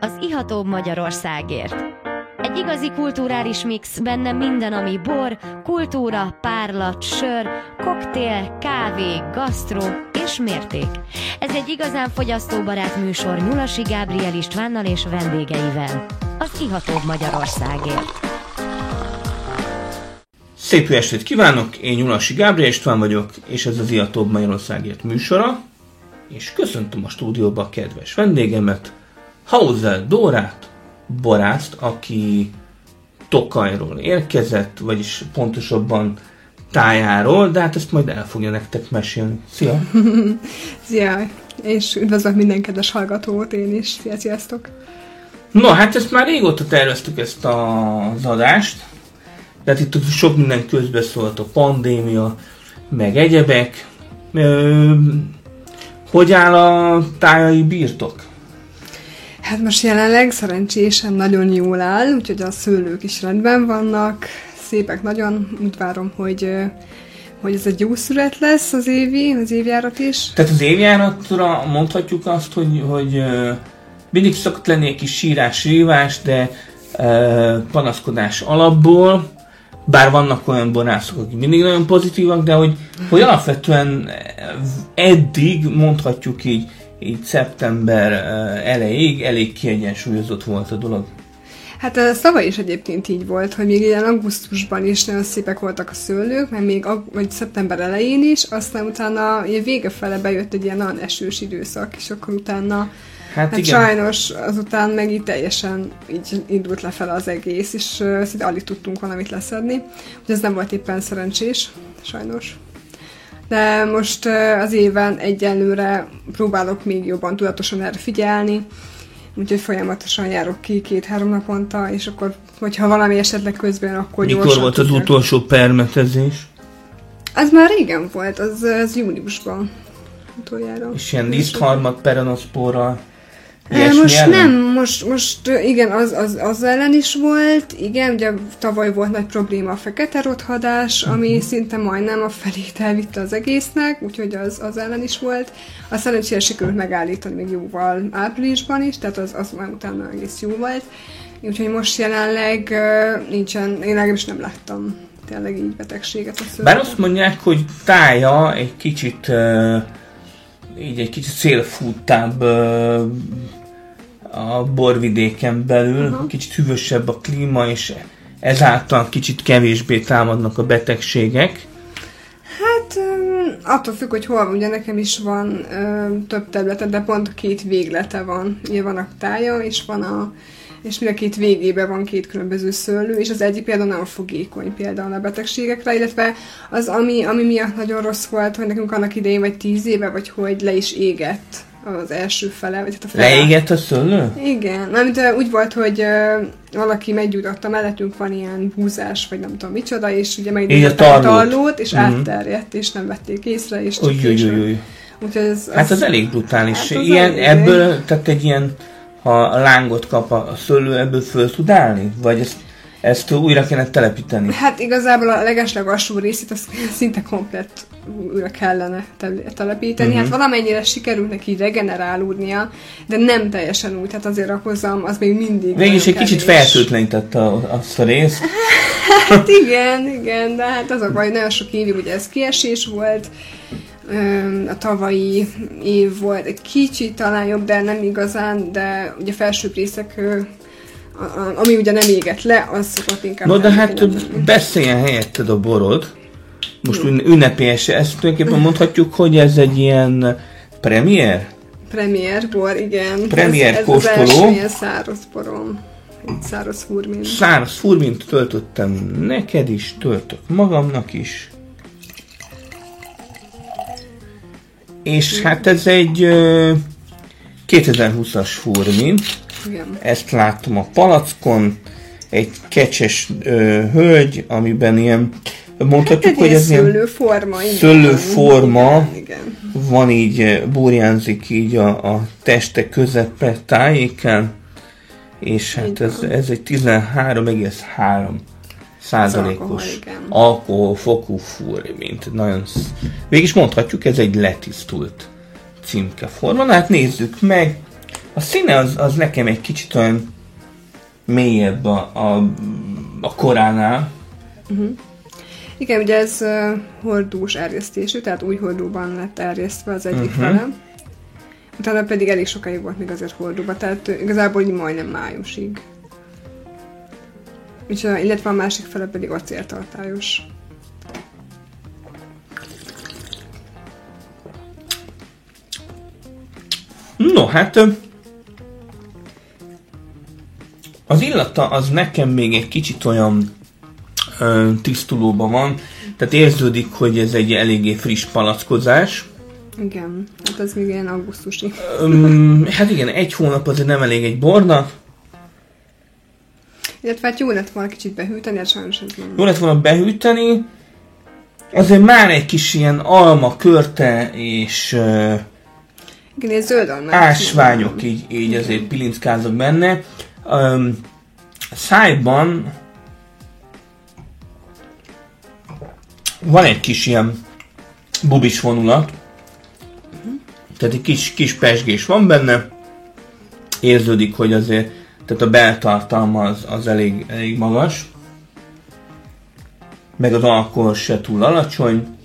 az ihatóbb Magyarországért. Egy igazi kulturális mix, benne minden, ami bor, kultúra, párlat, sör, koktél, kávé, gasztró és mérték. Ez egy igazán fogyasztóbarát műsor Nyulasi Gábriel Istvánnal és vendégeivel. Az ihatóbb Magyarországért. Szép estét kívánok, én Nyulasi Gábriel István vagyok, és ez az Ihatóbb Magyarországért műsora, és köszöntöm a stúdióba a kedves vendégemet, Hauser Dórát, Borászt, aki Tokajról érkezett, vagyis pontosabban tájáról, de hát ezt majd el fogja nektek mesélni. Szia! Szia! És üdvözlök minden kedves hallgatót, én is. Szia, sziasztok! No, hát ezt már régóta terveztük ezt az adást, tehát itt sok minden közbeszólt a pandémia, meg egyebek. Ö, hogy áll a tájai birtok? Hát most jelenleg szerencsésen nagyon jól áll, úgyhogy a szőlők is rendben vannak, szépek nagyon, úgy várom, hogy hogy ez egy jó szület lesz az évi, az évjárat is. Tehát az évjáratra mondhatjuk azt, hogy, hogy mindig szokott lenni egy kis sírás, rívás, de panaszkodás alapból, bár vannak olyan borászok, akik mindig nagyon pozitívak, de hogy, hogy alapvetően eddig mondhatjuk így, így szeptember elejéig elég kiegyensúlyozott volt a dolog. Hát ez tavaly is egyébként így volt, hogy még ilyen augusztusban is nagyon szépek voltak a szőlők, mert még vagy szeptember elején is, aztán utána ugye vége fele bejött egy ilyen nagyon esős időszak, és akkor utána Hát, hát igen. sajnos azután meg így teljesen így indult lefelé az egész, és szinte alig tudtunk valamit leszedni. Úgyhogy ez nem volt éppen szerencsés, sajnos. De most az éven egyenlőre próbálok még jobban tudatosan erre figyelni, úgyhogy folyamatosan járok ki két-három naponta, és akkor, hogyha valami esetleg közben, akkor Mikor volt az tudjak. utolsó permetezés? Az már régen volt, az, az júniusban utoljára. És ilyen lisztharmat perenoszpórral Ilyesmi most ellen? nem, most, most igen, az, az, az ellen is volt, igen, ugye tavaly volt nagy probléma a fekete rothadás, ami uh-huh. szinte majdnem a felét elvitte az egésznek, úgyhogy az, az ellen is volt. A szerencsére sikerült megállítani még jóval áprilisban is, tehát az, az már utána egész jó volt. Úgyhogy most jelenleg nincsen, én legalábbis nem láttam tényleg így betegséget a szőrben. Bár azt mondják, hogy tája egy kicsit így egy kicsit szélfúttább uh, a borvidéken belül, uh-huh. kicsit hűvösebb a klíma, és ezáltal kicsit kevésbé támadnak a betegségek. Hát attól függ, hogy hol ugye nekem is van ö, több területe, de pont két véglete van. Ugye van a tája, és van a és mind a két végében van két különböző szőlő, és az egyik például nagyon fogékony például a betegségekre, illetve az, ami, ami miatt nagyon rossz volt, hogy nekünk annak idején, vagy tíz éve, vagy hogy le is égett az első fele, vagy hát a fele. Leégett a szőlő? Igen, mert úgy volt, hogy uh, valaki meggyújtotta, mellettünk van ilyen búzás, vagy nem tudom micsoda, és ugye meggyújtotta a tarlót, és mm-hmm. átterjedt, és nem vették észre, és csak uj, uj, uj. Úgyhogy ez, az, hát az elég brutális. Hát az ilyen, elég. ebből, tehát egy ilyen, ha a lángot kap a szőlő, ebből föl tud állni? Vagy ezt ezt újra kéne telepíteni? Hát igazából a legesleg alsó részét azt szinte komplett újra kellene telepíteni. Uh-huh. Hát valamennyire sikerült neki regenerálódnia, de nem teljesen úgy, hát azért a hozam az még mindig Végülis egy kicsit fertőtlenítette azt a részt. hát igen, igen, de hát az a baj, nagyon sok évig ugye ez kiesés volt, a tavalyi év volt egy kicsit talán jobb, de nem igazán, de ugye felsőbb részek ami ugye nem égett le, az szokott inkább... No, de hát beszéljen helyetted a borod. Most ünnepélyes, ezt tulajdonképpen mondhatjuk, hogy ez egy ilyen premier? Premier bor, igen. Premier ez, kóstoló. Ez az első ilyen száraz borom. Egy száraz furmint. Száraz furmint töltöttem neked is, töltök magamnak is. És hát ez egy 2020-as furmint. Igen. Ezt láttam a palackon, egy kecses ö, hölgy, amiben ilyen mondhatjuk, hát hogy ez ilyen szőlőforma. Igen. Szőlőforma. Igen, igen. Van így, burjánzik így a, a teste közepe tájéken, és hát ez, ez egy 13,3 százalékos alkoholfokú fúr, mint nagyon... Végig mondhatjuk, ez egy letisztult címkeforma. Na hát nézzük meg, A színe az, az nekem egy kicsit olyan mélyebb a, a, a koránál. Igen, ugye ez uh, hordós erjesztésű, tehát új hordóban lett erjesztve az egyik uh-huh. fele. Utána pedig elég sokáig volt még azért hordóba, tehát uh, igazából így majdnem májusig. És a, illetve a másik fele pedig acéltartályos. No, hát az illata az nekem még egy kicsit olyan ö, tisztulóban van, tehát érződik, hogy ez egy eléggé friss palackozás. Igen, hát ez még ilyen augusztusi. Öm, hát igen, egy hónap azért nem elég egy bornak. Illetve hát jó lett volna kicsit behűteni, hát sajnos ez nem. Jó lett volna behűteni. Azért már egy kis ilyen alma, körte és ö, Igen, zöld almát. ásványok így, így azért pilincskázok benne. Um, szájban van egy kis ilyen bubis vonulat, tehát egy kis, kis pesgés van benne, érződik, hogy azért tehát a beltartalma az, az elég, elég magas, meg az alkohol se túl alacsony,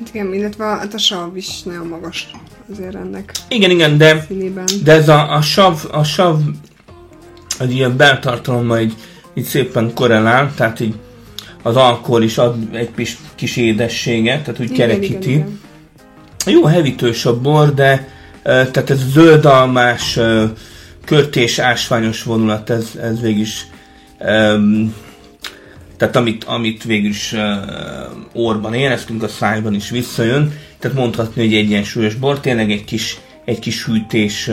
Hát igen, illetve hát a sav is nagyon magas azért ennek igen, igen, de színében. De ez a, a sav, a sav egy ilyen beltartalommal így, így szépen korrelál, tehát így az alkohol is ad egy kis, kis édességet, tehát úgy Igen, kerekíti. igen, igen. Jó hevítős a bor, de tehát ez zöldalmás, körtés, ásványos vonulat, ez, ez végig is öm, tehát amit, amit végül is uh, orban éreztünk, a szájban is visszajön, tehát mondhatni, hogy egy egyensúlyos bor, tényleg egy kis, egy kis hűtés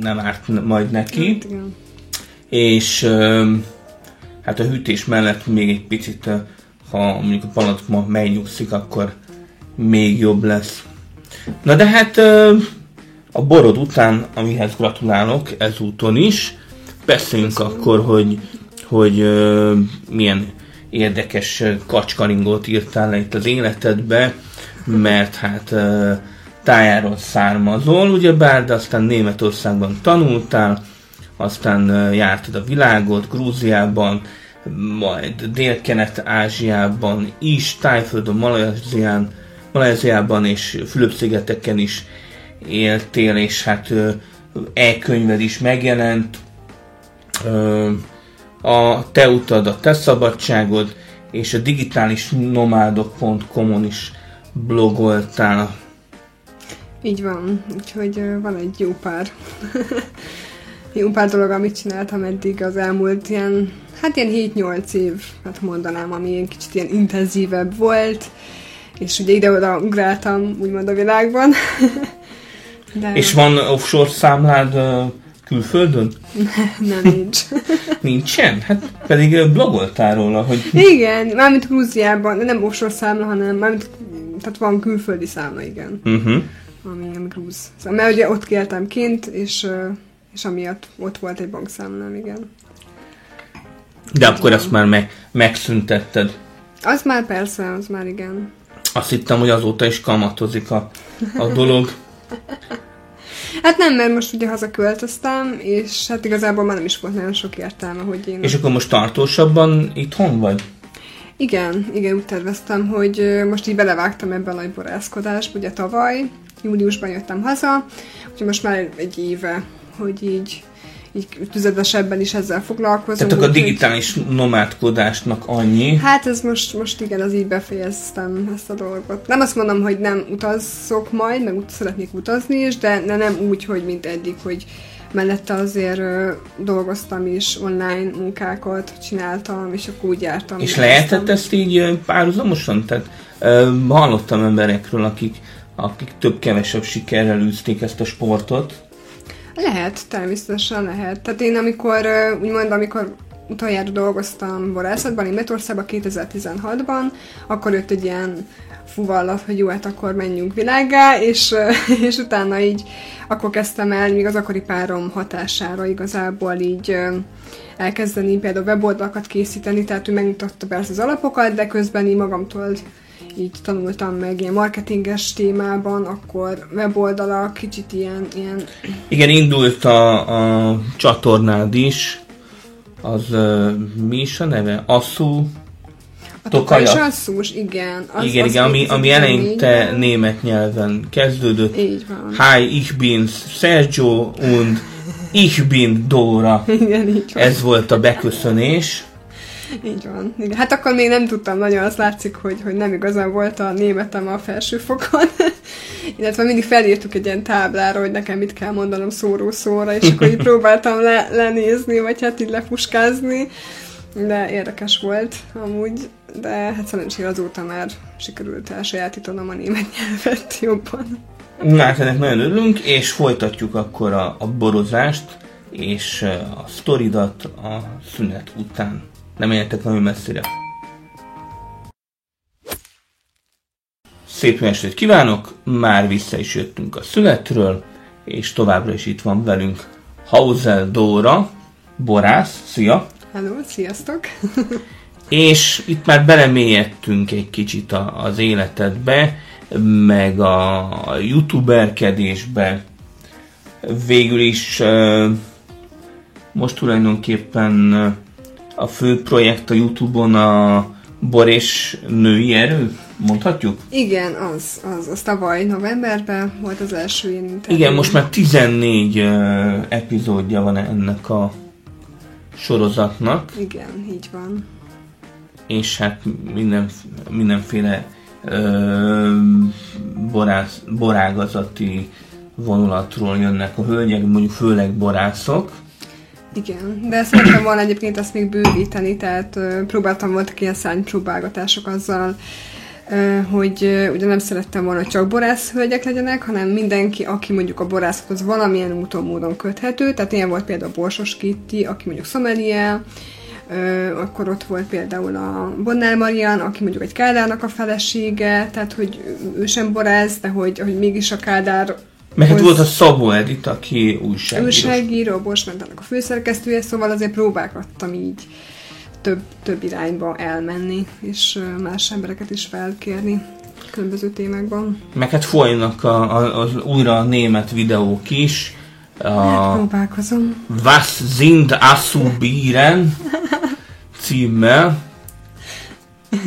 nem árt majd neki, Hát igen. és hát a hűtés mellett még egy picit, ha mondjuk a palackma megnyugszik, akkor még jobb lesz. Na de hát a borod után, amihez gratulálok ezúton is, beszéljünk akkor, hogy, hogy milyen érdekes ö, kacskaringót írtál le itt az életedbe, mert hát tájáról származol, ugyebár, de aztán Németországban tanultál, aztán jártad a világot, Grúziában, majd Dél-Kelet-Ázsiában is, Tájföldön, Malajzián, Malajziában és Fülöp-szigeteken is éltél, és hát e-könyved is megjelent. A te utad, a te szabadságod, és a digitális nomádok.com-on is blogoltál. Így van, úgyhogy van egy jó pár jó pár dolog, amit csináltam eddig az elmúlt ilyen, hát ilyen 7-8 év, hát mondanám, ami ilyen kicsit ilyen intenzívebb volt, és ugye ide-oda ugráltam, úgymond a világban. De És van offshore számlád külföldön? nem nincs. Nincsen? Hát pedig blogoltál róla, hogy Igen, mármint Grúziában, nem offshore számla, hanem mármint, tehát van külföldi számla, igen, uh-huh. ami, ami grúz. Szóval, mert ugye ott éltem kint, és, és amiatt ott volt egy bankszámlám, igen. de akkor ezt már meg, megszüntetted. Az már persze, az már igen. Azt hittem, hogy azóta is kamatozik a, a dolog. Hát nem, mert most ugye hazaköltöztem, és hát igazából már nem is volt nagyon sok értelme, hogy én... És akkor most tartósabban itthon vagy? Igen, igen, úgy terveztem, hogy most így belevágtam ebbe a nagy borászkodásba, ugye tavaly, júliusban jöttem haza, úgyhogy most már egy éve, hogy így, így tüzetesebben is ezzel foglalkozom. Tehát akkor a digitális nomádkodásnak annyi. Hát ez most, most igen, az így befejeztem ezt a dolgot. Nem azt mondom, hogy nem utazzok majd, meg ut- szeretnék utazni is, de, de nem úgy, hogy mint eddig, hogy mellette azért dolgoztam is, online munkákat csináltam, és akkor úgy jártam. És lehetett ezt így párhuzamosan? Tehát hallottam emberekről, akik, akik több-kevesebb sikerrel űzték ezt a sportot. Lehet, természetesen lehet. Tehát én amikor, úgymond, amikor utoljára dolgoztam borászatban, Németországban 2016-ban, akkor jött egy ilyen fuvallat, hogy jó, hát akkor menjünk világgá, és, és utána így akkor kezdtem el, még az akkori párom hatására igazából így elkezdeni például weboldalakat készíteni, tehát ő megmutatta persze az alapokat, de közben így magamtól így tanultam meg ilyen marketinges témában, akkor weboldalak, kicsit ilyen... ilyen... Igen, indult a, a csatornád is, az uh, mi is a neve? Asszú a Tokaja. Asszús, igen. Az, igen, az igen, ami, ami eleinte német nyelven kezdődött. Így van. Hi, ich bin Sergio und ich bin Dora. Igen, így van. Ez volt a beköszönés. Így van. Igen. Hát akkor még nem tudtam nagyon, azt látszik, hogy, hogy nem igazán volt a németem a felsőfokon. Illetve mindig felírtuk egy ilyen táblára, hogy nekem mit kell mondanom szóró szóra, és akkor így próbáltam le, lenézni, vagy hát így lefuskázni. De érdekes volt amúgy, de hát szerencsére azóta már sikerült elsajátítanom a német nyelvet jobban. Hát ennek nagyon örülünk, és folytatjuk akkor a, a borozást, és a sztoridat a szünet után. Nem menjetek nagyon messzire. Szép estét kívánok! Már vissza is jöttünk a születről, és továbbra is itt van velünk Hauser Dóra, borász. Szia! Hello, sziasztok! és itt már belemélyedtünk egy kicsit a, az életedbe, meg a youtuberkedésbe. Végül is most tulajdonképpen a fő projekt a Youtube-on a Bor és női erő, mondhatjuk? Igen, az, az, az tavaly novemberben volt az első interjú. Igen, most már 14 uh, epizódja van ennek a sorozatnak. Igen, így van. És hát minden, mindenféle ö, borász, borágazati vonulatról jönnek a hölgyek, mondjuk főleg borászok. Igen, de szerettem volna egyébként ezt még bővíteni, tehát ö, próbáltam, voltak ilyen szánypróbálgatások azzal, hogy ugye nem szerettem volna, hogy csak borászhölgyek legyenek, hanem mindenki, aki mondjuk a borászhoz valamilyen úton, módon köthető, tehát ilyen volt például Borsos Kitti, aki mondjuk sommelier, Ö, akkor ott volt például a Bonnál Marian, aki mondjuk egy Kádárnak a felesége, tehát hogy ő sem borász, de hogy, hogy mégis a Kádár mert hát volt a Szabó Edith, aki újságíró. Újságíró, Borsmentának a főszerkesztője, szóval azért próbálgattam így több, több irányba elmenni, és más embereket is felkérni különböző témákban. Meg hát folynak a, a, az újra a német videók is. A hát próbálkozom. Was sind Asubiren címmel,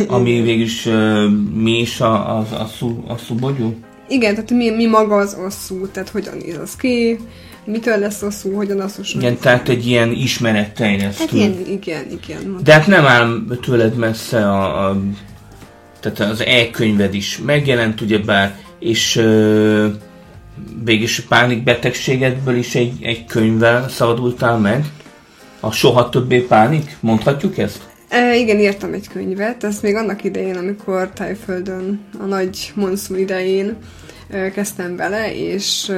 ami végülis uh, mi is a, a, a, szú, a szubogyú? Igen, tehát mi, mi maga az osszú, tehát hogyan néz az ki, mitől lesz osszú, hogyan asszus. Igen, tehát egy ilyen ismeretteljesztő. Hát ilyen, igen, igen. De hát nem áll tőled messze a, a tehát az e-könyved is megjelent, ugyebár, és uh, végülis a pánikbetegségedből is egy, egy könyvvel szabadultál meg. A Soha többé pánik? Mondhatjuk ezt? E, igen, írtam egy könyvet, ez még annak idején, amikor Tájföldön, a nagy monszum idején kezdtem bele, és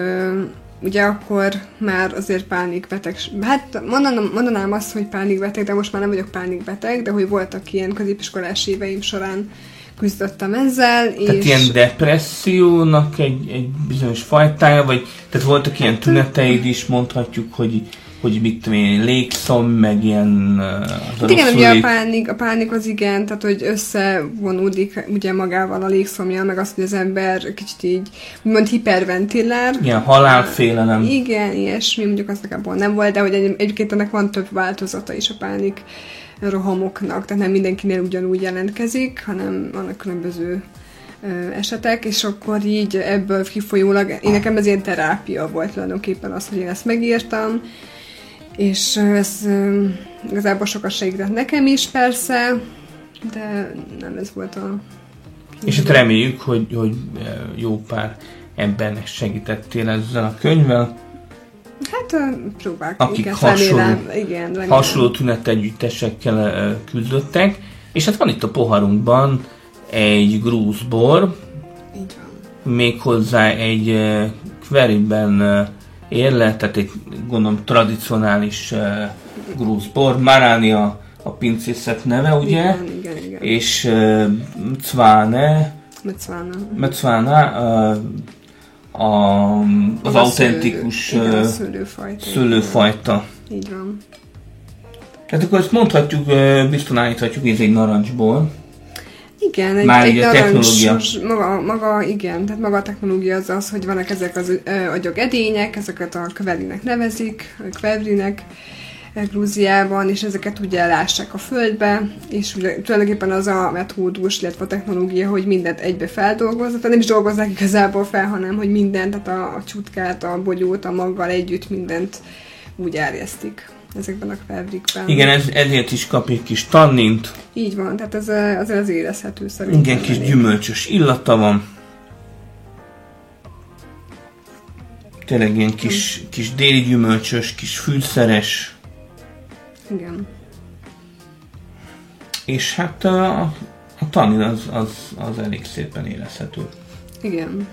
ugye akkor már azért pánikbeteg, hát mondanám, mondanám azt, hogy pánikbeteg, de most már nem vagyok pánikbeteg, de hogy voltak ilyen középiskolás éveim során küzdöttem ezzel. Tehát és... ilyen depressziónak egy, egy bizonyos fajtája, vagy tehát voltak ilyen tüneteid is, mondhatjuk, hogy hogy mit tudom én, légszom, meg ilyen... Hát igen, ugye a pánik, a pánik az igen, tehát hogy összevonódik ugye magával a légszomja, meg azt, hogy az ember kicsit így, úgymond hiperventilál. Igen, halálfélelem. Igen, ilyesmi, mondjuk az abból nem volt, de hogy egy, egyébként ennek van több változata is a pánik rohamoknak, tehát nem mindenkinél ugyanúgy jelentkezik, hanem vannak különböző esetek, és akkor így ebből kifolyólag, én nekem ez ilyen terápia volt tulajdonképpen az, hogy én ezt megírtam, és ez igazából sokat segített nekem is persze, de nem ez volt a... És hát reméljük, hogy, hogy jó pár embernek segítettél ezzel a könyvvel. Hát próbálok, akik igen, hasonló, remélem, igen, remélem. hasonló tünetegyüttesekkel küzdöttek, és hát van itt a poharunkban egy grúzbor, méghozzá egy kveriben érle, tehát egy gondolom tradicionális uh, grúz bor, Marani a, a pincészet neve, ugye? Igen, igen, igen. És uh, Mcvane, Mecvana, uh, a, az, az autentikus szőlő, igen, szőlőfajta. szőlőfajta. Így van. Tehát akkor ezt mondhatjuk, biztosan állíthatjuk, hogy ez egy narancsból. Igen, egy, Már egy a technológia. Maga, maga, igen, tehát maga a technológia az az, hogy vannak ezek az ö, agyag edények, ezeket a kvevrinek nevezik, a kvevrinek eh, Grúziában, és ezeket ugye elássák a földbe, és ugye tulajdonképpen az a metódus, illetve a technológia, hogy mindent egybe feldolgoznak, tehát nem is dolgozzák igazából fel, hanem hogy mindent, tehát a, a csutkát, a bogyót, a maggal együtt mindent úgy erjesztik ezekben a kvevrikben. Igen, ez, ezért is kap egy kis tannint, Így van, tehát ez azért az érezhető szerintem. igen, kis gyümölcsös illata van. Tényleg ilyen kis, kis déli gyümölcsös, kis fűszeres, Igen. és hát a, a tannin az, az, az elég szépen érezhető. Igen.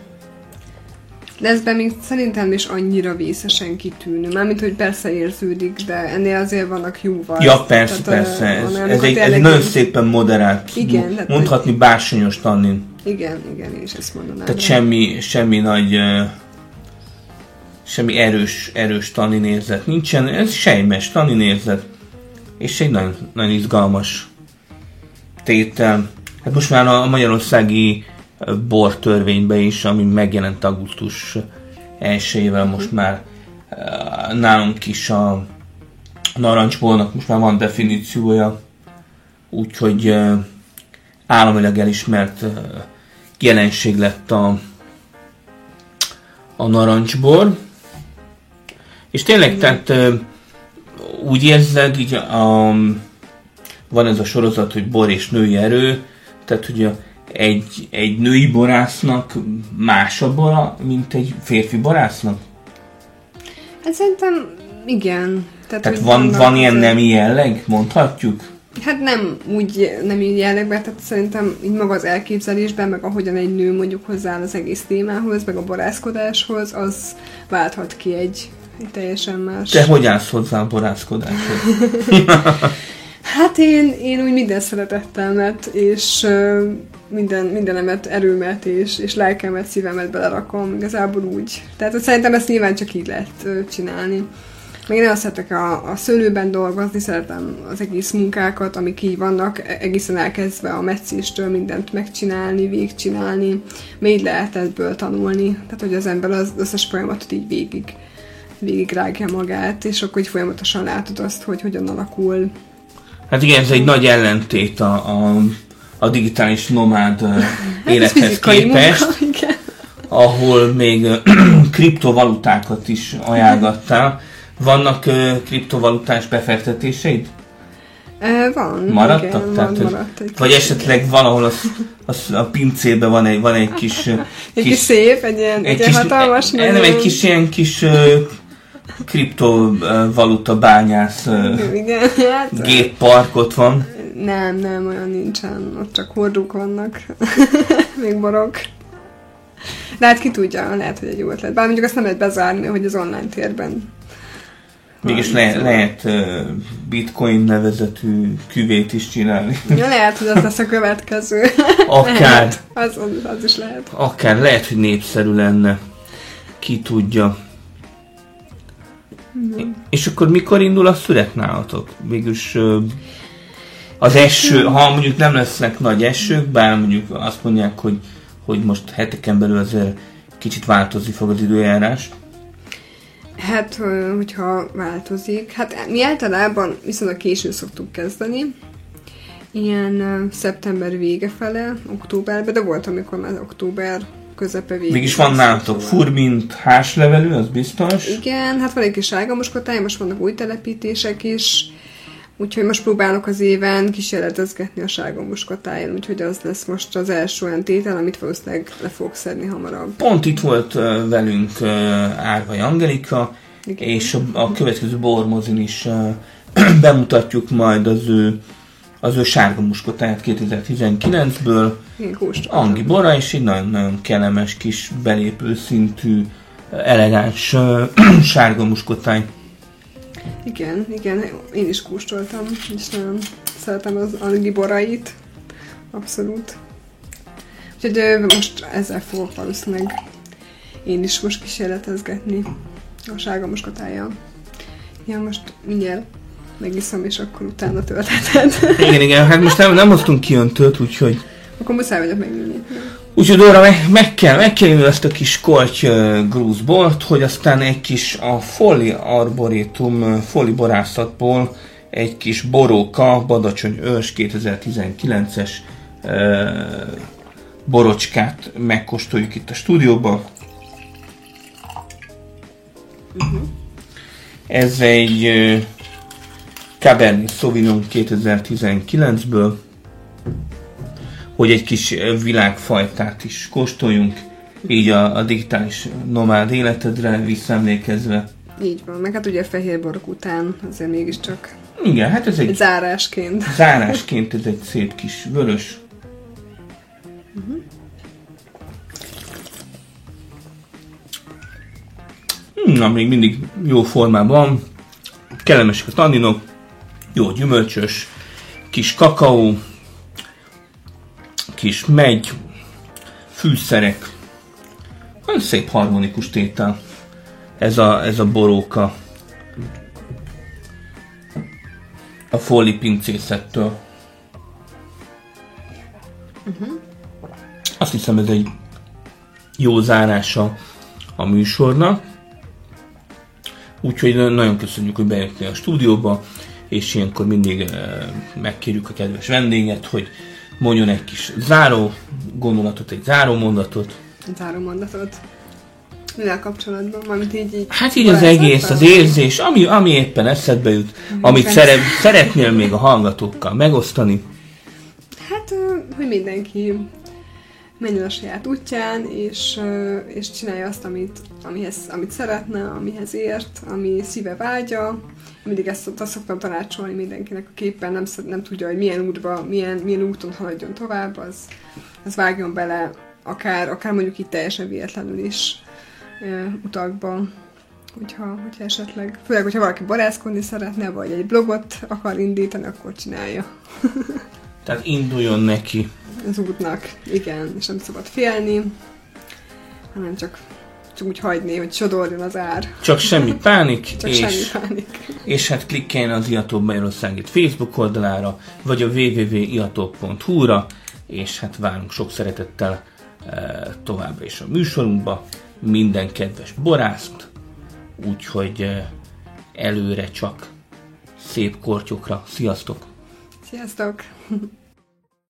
De ezben még szerintem is annyira vészesen kitűnő. Mármint, hogy persze érződik, de ennél azért vannak jóval. Ja, persze, Tehát, persze. Ez, ez, olyanok, egy, hogy ez egy nagyon szépen moderált, Igen, tehát, mondhatni bársonyos tannin. Igen, igen, én is ezt mondanám. Tehát semmi, semmi nagy, ö, semmi erős, erős tannin érzet nincsen. Ez sejmes tannin érzet. És egy nagyon, nagyon izgalmas tétel. Hát most már a magyarországi ö, bortörvényben is, ami megjelent augusztus 1-ével, most már ö, nálunk is a narancsbolnak most már van definíciója, úgyhogy ö, államilag elismert ö, jelenség lett a, a narancsbor. És tényleg, tehát úgy érzed, így a, van ez a sorozat, hogy bor és női erő, tehát hogy a, egy, egy női borásznak más a bora, mint egy férfi borásznak? Hát szerintem igen. Tehát hogy van, van ilyen nemi jelleg, mondhatjuk? Hát nem úgy nem így jellegben, tehát szerintem így maga az elképzelésben, meg ahogyan egy nő mondjuk hozzááll az egész témához, meg a borászkodáshoz, az válthat ki egy, teljesen más. Te hogy állsz hozzá a borászkodáshoz? Hát én, én úgy minden szeretettelmet, és ö, minden, mindenemet, erőmet, és, és lelkemet, szívemet belerakom, igazából úgy. Tehát hogy szerintem ezt nyilván csak így lehet csinálni. Én azt szeretek a, a szőlőben dolgozni, szeretem az egész munkákat, amik így vannak, e- egészen elkezdve a meccéstől mindent megcsinálni, végigcsinálni, így lehet ebből tanulni. Tehát, hogy az ember az összes folyamatot így végig, végig rágja magát, és akkor így folyamatosan látod azt, hogy hogyan alakul Hát igen, ez egy nagy ellentét a, a, a digitális nomád Hát ez élethez képest, munka, ahol még kriptovalutákat is ajánlgattál. Vannak kriptovalutás befektetéseid? E, van. Maradtak? Igen, Tehát van, maradt egy Vagy kis- esetleg valahol az, az a pincében van egy, van egy kis... Egy kis szép, egy ilyen, egy ilyen hatalmas, nem, nagyon- egy kis ilyen kis kriptovaluta bányász Igen, hát, géppark ott van. Nem, nem, olyan nincsen. Ott csak hordók vannak. Még borok. De hát ki tudja, lehet, hogy egy jó ötlet. Bár mondjuk azt nem lehet bezárni, hogy az online térben. Mégis le, lehet ö, bitcoin nevezetű küvét is csinálni. Ja, lehet, hogy az lesz a következő. Akár, Lehet. Az, az, az is lehet. akár lehet, hogy népszerű lenne. Ki tudja. És akkor mikor indul a szület nálatok? Végülis ö, az eső, ha mondjuk nem lesznek nagy esők, bár mondjuk azt mondják, hogy, hogy most heteken belül azért kicsit változni fog az időjárás. Hát, hogyha változik. Hát mi általában viszonylag későn szoktuk kezdeni. Ilyen szeptember vége fele, októberben, de volt, amikor már október közepe végén. Mégis van nálatok furmint házlevelű, az biztos. Igen, hát van egy kis sárgamoskotály, most vannak új telepítések is, úgyhogy most próbálok az éven kísérletezgetni a sárgamoskotályon, úgyhogy az lesz most az első olyan tétel, amit valószínűleg le fogok szedni hamarabb. Pont itt volt velünk ö, Árvai Angelika, Igen. és a, a következő bormozin is bemutatjuk majd az ő, az ő sárga muskotáját 2019-ből. Igen, kóstoltam. Angi bora, és egy nagyon-nagyon kellemes kis belépő szintű, elegáns sárga muskotáj. Igen, igen, én is kóstoltam, és nagyon szeretem az Angi borait. Abszolút. Úgyhogy most ezzel fogok valószínűleg én is most kísérletezgetni a sárga muskotájjal. Ja, most mindjárt megiszom, és akkor utána tölteted. Igen, igen, hát most nem, nem hoztunk kiöntőt, úgyhogy Akkor muszáj vagyok megnyitni. Úgyhogy Dóra, meg, meg kell, meg kell jönni ezt a kis korty uh, grúzbolt, hogy aztán egy kis a foli arborétum, uh, foli borászatból egy kis boróka, Badacsony ős 2019-es uh, borocskát megkóstoljuk itt a stúdióban. Uh-huh. Ez egy uh, Cabernet Sauvignon 2019-ből, hogy egy kis világfajtát is kóstoljunk, így a, a digitális nomád életedre visszaemlékezve. Így van, meg hát ugye a fehér borok után azért mégiscsak Igen, hát ez egy, zárásként. zárásként ez egy szép kis vörös. Na, még mindig jó formában. Kellemesek a tanninok, jó gyümölcsös, kis kakaó, kis megy, fűszerek. Nagyon szép harmonikus tétel ez a, ez a boróka. A foli pincészettől. Azt hiszem ez egy jó zárása a műsornak. Úgyhogy nagyon köszönjük, hogy bejöttél a stúdióba, és ilyenkor mindig eh, megkérjük a kedves vendéget, hogy mondjon egy kis záró gondolatot, egy záró mondatot. Záró mondatot. Mivel kapcsolatban? Mármint így, így Hát így az egész, az érzés, ami, ami éppen eszedbe jut, amit persze. szeret, szeretnél még a hallgatókkal megosztani. Hát, hogy mindenki menjen a saját útján, és, és csinálja azt, amit, amihez, amit szeretne, amihez ért, ami szíve vágya. Mindig ezt, azt szoktam tanácsolni mindenkinek, aki éppen nem, nem tudja, hogy milyen útba, milyen, milyen úton haladjon tovább, az, az vágjon bele akár, akár mondjuk itt teljesen véletlenül is ö, utakba. Hogyha, hogyha esetleg, főleg, hogyha valaki borászkodni szeretne, vagy egy blogot akar indítani, akkor csinálja Tehát induljon neki. az útnak, igen, és nem szabad félni, hanem csak úgy hagyni, hogy sodorjon az ár. Csak semmi pánik, Csak és, semmi pánik. és hát klikkeljen az Iató Magyarországét Facebook oldalára, vagy a www.iatok.hu-ra, és hát várunk sok szeretettel e, továbbra is a műsorunkba, minden kedves borászt, úgyhogy e, előre csak szép kortyokra. Sziasztok! Sziasztok!